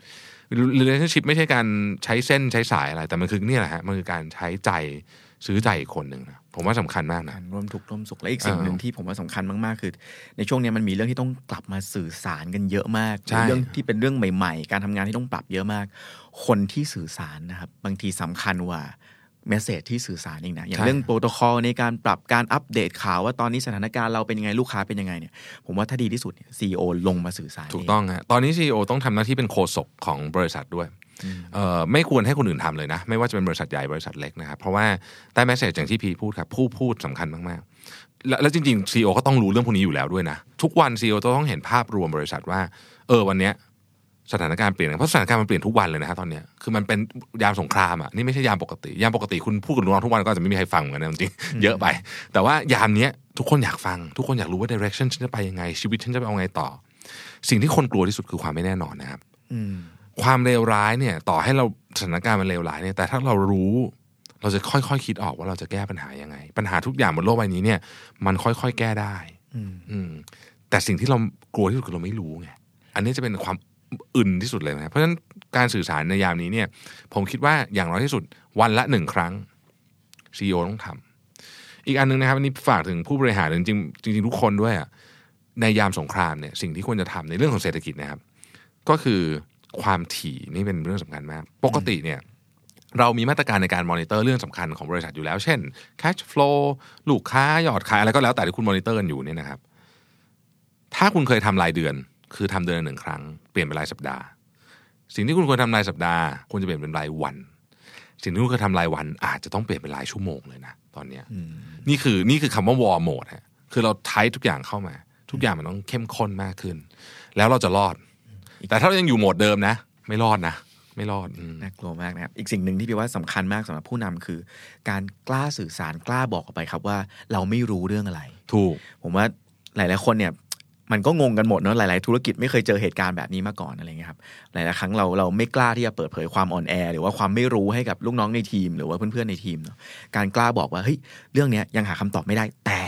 relationship ไม่ใช่การใช้เส้นใช้สายอะไร แต่มันคือเนี่ยแหละฮะมันคือการใช้ใจซื้อใจอีกคนหนึ่งนะ ผมว่าสำคัญมากนะการร่วมทุกข์ร่วมสุขและอีกสิ่งเออหนึ่งที่ผมว่าสำคัญมากๆคือ ในช่วงเนี้ยมันมีเรื่องที่ต้องกลับมาสื่อสารกันเยอะมากใช่เรื่องที่เป็นเรื่องใหม่ ๆ การทำงานที่ต้องปรับเยอะมาก คนที่สื่อสารนะครับบางทีสำคัญกว่าเมสเซจที่สื่อสารเองนะอย่างเรื่องโปรโตคอลในการปรับการอัปเดตข่าวว่าตอนนี้สถานการณ์เราเป็นยังไงลูกค้าเป็นยังไงเนี่ยผมว่าถ้าดีที่สุดเนี่ยซีอลงมาสื่อสารถูกเต้องฮะตอนนี้ CEO ต้องทำหน้าที่เป็นโฆษกของบริษัทด้วยเอ่อ ไม่ควรให้คนอื่นทำเลยนะ ไม่ว่าจะเป็นบริษัทใหญ่บริษัทเล็กนะครับ เพราะว่าได้แมสเซจอย่างที่พีพูดครับ ผู้พูดสำคัญมากๆ แล้วแล้วจริงๆ CEO ก็ต้องรู้เรื่องพวกนี้อยู่แล้วด้วยนะ ทุกวัน CEO ต้องเห็นภาพรวมบริษัทว่า เออวันเนี้ยสถานการณ์เปลี่ยนเพราะสถานการณ์มันเปลี่ยนทุกวันเลยนะฮะตอนเนี้ยคือมันเป็นยามสงครามอะนี่ไม่ใช่ยามปกติ ยามปกติคุณพูดกับลูกน้องทุกวันก็อาจจะไม่มีใครฟังเหมือนกันนะจริงๆเยอะไป แต่ว่ายามเนี้ยทุกคนอยากฟัง ทุกคนอยากรู้ว่า direction ฉันจะไปยังไง ชีวิตฉันจะไปเอาไงต่อ สิ่งที่คนกลัวที่สุดคือความไม่แน่นอนนะครับอืม ความเลวร้ายเนี่ยต่อให้เราสถานการณ์มันเลวร้ายเนี่ยแต่ถ้าเรารู้ เราจะค่อยๆคคิดออกว่าเราจะแก้ปัญหายังไง ปัญหาทุกอย่างบนโลกใบนี้เนี่ย มันค่อยๆแก้ได้อืมอืมแต่สิ่งที่เรากลัวที่สุดคือเราไม่รู้ไงอันนี้จะเป็นความอื่นที่สุดเลยนะเพราะฉะนั้นการสื่อสารในยามนี้เนี่ย ผมคิดว่าอย่างน้อยที่สุดวันละหนึ่งครั้งซีอต้องทำอีกอันหนึงนะครับอันนี้ฝากถึงผู้บริหารจริงๆจริงๆทุกคนด้วยอะในยามสงครามเนี่ยสิ่งที่ควรจะทำในเรื่องของเศรษฐกิจนะครับ ก็คือ ความถี่นี่เป็นเรื่องสำคัญมาก ปกติเนี่ยเรามีมาตรการในการมอนิเตอร์เรื่องสำคัญของบริษัทอยู่แล้ว เช่น cash flow ลูกค้ายอดขายอะไรก็แล้วแต่ที่คุณมอนิเตอร์กันอยู่เนี่ยนะครับ ถ้าคุณเคยทำรายเดือน คือทำเดือนละหนึ่งครั้ง เปลี่ยนเป็นรายสัปดาห์ สิ่งที่คุณควรทำรายสัปดาห์ควรจะเปลี่ยนเป็นรายวัน สิ่งที่คุณเคยทำรายวัน อาจจะต้องเปลี่ยนเป็นรายชั่วโมงเลยนะตอนเนี้ยนี่คือนี่คือคำว่าวอร์โหมดฮะคือเราไททุกอย่างเข้ามา ทุกอย่างมันต้องเข้มข้นมากขึ้น แล้วเราจะรอด แต่ถ้าเรายังอยู่โหมดเดิมนะ ไม่รอดนะ ไม่รอดอืมน่ากลัวมากนะครับ อีกสิ่งหนึ่งที่พี่ว่าสำคัญมากสำหรับผู้นำคือ การกล้าสื่อสารกล้าบอกออกไปครับว่าเราไม่รู้เรื่องอะไร ถูก ผมว่าหลาย ๆ คนเนี่ยมันก็งงกันหมดเนาะหลาย ๆ ธุรกิจไม่เคยเจอเหตุการณ์แบบนี้มาก่อนอะไรเงี้ยครับหลาย ๆ ครั้งเราเราไม่กล้าที่จะเปิดเผยความอ่อนแอ หรือว่าความไม่รู้ให้กับลูกน้องในทีม หรือว่าเพื่อน ๆ ในทีมเนาะการกล้าบอกว่าเฮ้ยเรื่องเนี้ยยังหาคำตอบไม่ได้แต่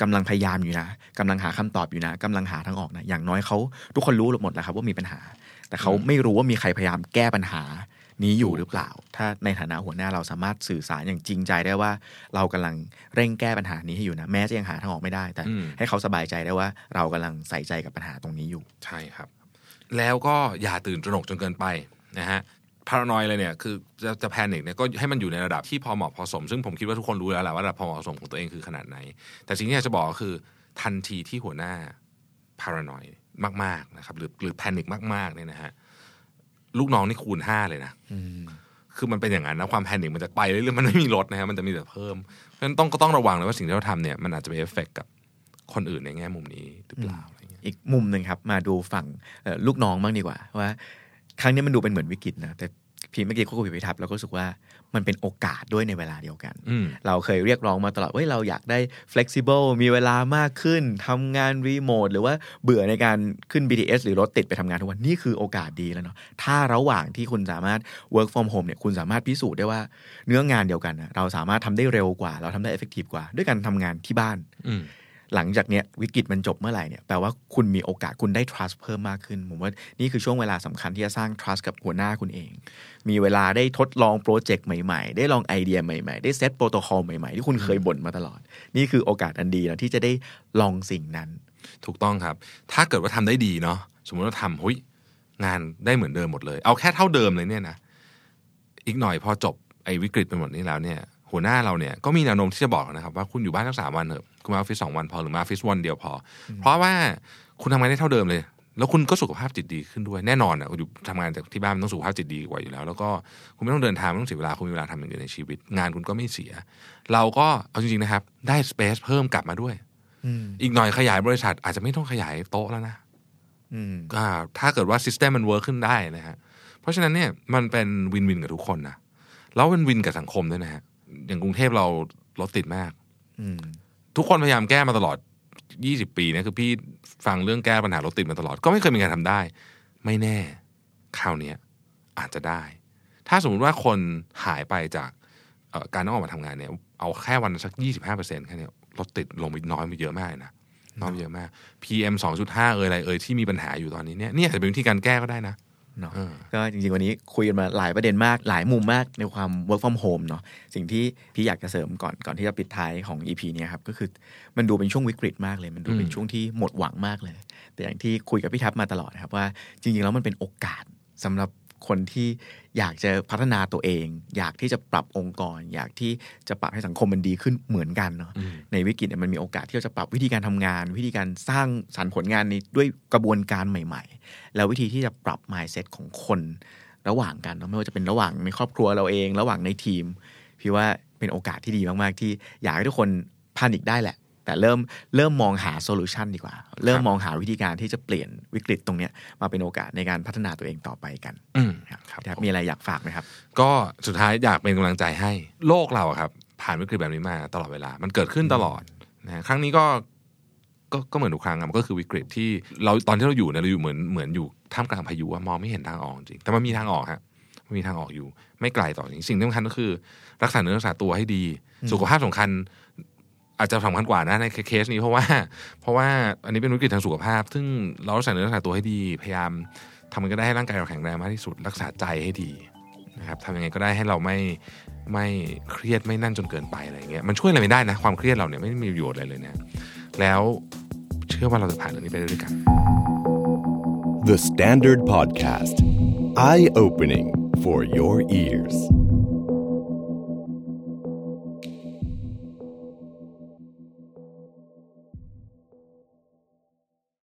กำลังพยายามอยู่นะกำลังหาคำตอบอยู่นะกำลังหาทางออกนะอย่างน้อยเขาทุกคนรู้หมดแล้วครับว่ามีปัญหา แต่เขาไม่รู้ว่ามีใครพยายามแก้ปัญหานี้อยู่หรือเปล่า ถ้าในฐานะหัวหน้าเราสามารถสื่อสารอย่างจริงใจได้ว่า เรากำลังเร่งแก้ปัญหานี้ให้อยู่นะ แม้จะยังหาทางออกไม่ได้ แต่อืมให้เขาสบายใจได้ว่าเรากำลังใส่ใจกับปัญหาตรงนี้อยู่ ใช่ครับ แล้วก็อย่าตื่นตระหนกจนเกินไปนะฮะ paranoid เลยเนี่ยคือจะจะ panic เนี่ยก็ให้มันอยู่ในระดับที่พอเหมาะพอสม ซึ่งผมคิดว่าทุกคนรู้แล้วแหละว่าระดับพอเหมาะสมของตัวเองคือขนาดไหน แต่สิ่งที่อยากจะบอกก็คือทันทีที่หัวหน้า paranoid มากๆนะครับหรือหรือ panic มากๆเนี่ยนะฮะลูกน้องนี่คูณห้าเลยนะคือมันเป็นอย่างนั้นนะความ panic มันจะไปเรื่อยๆมันไม่มีลดนะฮะมันจะมีแต่เพิ่มเพราะฉะนั้นต้องก็ต้องระวังเลยว่าสิ่งที่เราทำเนี่ยมันอาจจะไปเอฟเฟกกับคนอื่นในแง่มุมนี้หรือเปล่าอะไรเงี้ยอีกมุมหนึ่งครับ มาดูฝั่งเอ่อลูกน้องบ้างดีกว่าว่า ครั้งนี้มันดูเป็นเหมือนวิกฤตนะแต่พี่เมื่อกี้คุยกับพี่ทับเราก็รู้สึกว่ามันเป็นโอกาสด้วยในเวลาเดียวกันอืมเราเคยเรียกร้องมาตลอดว่าเราอยากได้ flexible มีเวลามากขึ้นทำงานรีโมทหรือว่าเบื่อในการขึ้น BTS หรือรถติดไปทำงานทุกวัน นี่คือโอกาสดีแล้วเนาะถ้าระหว่างที่คุณสามารถ work from home เนี่ยคุณสามารถพิสูจน์ได้ว่าเนื้องานเดียวกันนะเราสามารถทำได้เร็วกว่า เราทำได้ effective กว่า ด้วยการทำงานที่บ้านอืม หลังจากเนี้ยวิกฤตมันจบเมื่อไหร่เนี่ยแปลว่าคุณมีโอกาสคุณได้ trust เพิ่มมากขึ้น ผมว่านี่คือช่วงเวลาสำคัญที่จะสร้าง trust กับหัวหน้าคุณเอง มีเวลาได้ทดลองโปรเจกต์ใหม่ๆ ได้ลองไอเดียใหม่ๆ ได้เซตโปรโตคอลใหม่ๆ ที่คุณเคยบ่นมาตลอด นี่คือโอกาสอันดีนะที่จะได้ลองสิ่งนั้น ถูกต้องครับ ถ้าเกิดว่าทำได้ดีเนาะสมมติว่าทำหุยงานได้เหมือนเดิมหมดเลย เอาแค่เท่าเดิมเลยเนี่ยนะอีกหน่อยพอจบไอ้วิกฤตไปหมดนี้แล้วเนี่ย หัวหน้าเราเนี่ยก็มีแนวโน้มที่จะบอกนะครับว่าคุณอยู่บ้านสักสามวันเถอะคุณมาออฟฟิศสองวันพอหรือมาออฟฟิศวันเดียวพอเพราะว่าคุณทำงานได้เท่าเดิมเลย แล้วคุณก็สุขภาพจิตดีขึ้นด้วยแน่นอนอะคุณอยู่ทำงานจากที่บ้านมันต้องสุขภาพจิตดีกว่าอยู่แล้ว แล้วก็คุณไม่ต้องเดินทางไม่ต้องเสียเวลาคุณมีเวลาทำอย่างอื่นในชีวิต งานคุณก็ไม่เสีย เราก็เอาจริงๆนะครับ ได้ space เพิ่มกลับมาด้วยอืมอีกหน่อยขยายบริษัทอาจจะไม่ต้องขยายโต๊ะแล้วนะอืมอ่าถ้าเกิดว่า system มัน work ขึ้นได้นะฮะเพราะฉะนั้นเนี่ยมันเป็นวินวินกับทุกคนนะแล้วเป็นวินกับสังคมด้วยนะฮะ อย่างกรุงเทพเรารถติดมากอืมทุกคนพยายามแก้มาตลอด 20 ปีนะคือพี่ฟังเรื่องแก้ปัญหารถติดมาตลอด ก็ไม่เคยมีใครทำได้ ไม่แน่คราวเนี้ยอาจจะได้ ถ้าสมมุติว่าคนหายไปจากเอ่อการต้องออกมาทำงานเนี่ย เอาแค่วันละสัก 25%แค่เนี้ยรถติดลงไปน้อยไปเยอะมากเลยนะน้อยไปเยอะมาก PM 2.5 เอ่ยอะไรเอ่ยที่มีปัญหาอยู่ตอนนี้เนี่ยนี่อาจจะเป็นวิธีการแก้ก็ได้นะ เนาะเออก็จริงๆวันนี้คุยกันมาหลายประเด็นมากหลายมุมมากในความ work from home เนาะสิ่งที่พี่อยากจะเสริมก่อนก่อนที่จะปิดท้ายของ EP เนี้ยครับก็คือมันดูเป็นช่วงวิกฤตมากเลย มันดูเป็นอืมช่วงที่หมดหวังมากเลย แต่อย่างที่คุยกับพี่ทับมาตลอดนะครับว่าจริงๆแล้วมันเป็นโอกาสสำหรับ คนที่อยากจะพัฒนาตัวเอง อยากที่จะปรับองค์กร อยากที่จะปรับให้สังคมมันดีขึ้นเหมือนกันเนาะอืมในวิกฤตเนี่ยมันมีโอกาสที่เราจะปรับวิธีการทำงาน วิธีการสร้างสรรค์ผลงานนี้ด้วยกระบวนการใหม่ ๆ แล้ววิธีที่จะปรับ mindset ของคนระหว่างกันเนอะไม่ว่าจะเป็นระหว่างในครอบครัวเราเอง ระหว่างในทีม พี่ว่าเป็นโอกาสที่ดีมากๆ ที่อยากให้ทุกคนพานิกได้แหละ แต่เริ่มเริ่มมองหาโซลูชันดีกว่า เริ่มมองหาวิธีการที่จะเปลี่ยนวิกฤตตรงเนี้ยมาเป็นโอกาสในการพัฒนาตัวเองต่อไปกันอืมครับครับพี่ทับมีอะไรอยากฝากไหมครับ ก็สุดท้ายอยากเป็นกำลังใจให้โลกเราอะครับ ผ่านวิกฤตแบบนี้มาตลอดเวลา มันเกิดขึ้นตลอดนะครั้งนี้ก็ก็ก็เหมือนทุกครั้งอะมันก็คือวิกฤตที่เราตอนที่เราอยู่เนี่ยเราอยู่เหมือนเหมือนอยู่ท่ามกลางพายุอะมองไม่เห็นทางออกจริงแต่มันมีทางออกฮะมันมีทางออกอยู่ ไม่ไกลต่อจริงสิ่งที่สำคัญก็คือ รักษาเนื้อรักษาตัวให้ดี สุขภาพสำคัญ อาจจะสำคัญกว่านะในเคสนี้เพราะว่า เพราะว่าอันนี้เป็นวิกฤตทางสุขภาพ ซึ่งเรารักษาเนื้อรักษาตัวให้ดีพยายามทำมันก็ได้ให้ร่างกายเราแข็งแรงมากที่สุด รักษาใจให้ดีนะครับทำยังไงก็ได้ให้เราไม่ไม่เครียดไม่นั่นจนเกินไปอะไรเงี้ยมันช่วยอะไรไม่ได้นะ ความเครียดเราเนี่ยไม่มีประโยชน์อะไรเลยนะแล้วเชื่อว่าเราจะผ่านเรื่องนี้ไปได้ด้วยกัน The Standard Podcast. Eye opening for your ears.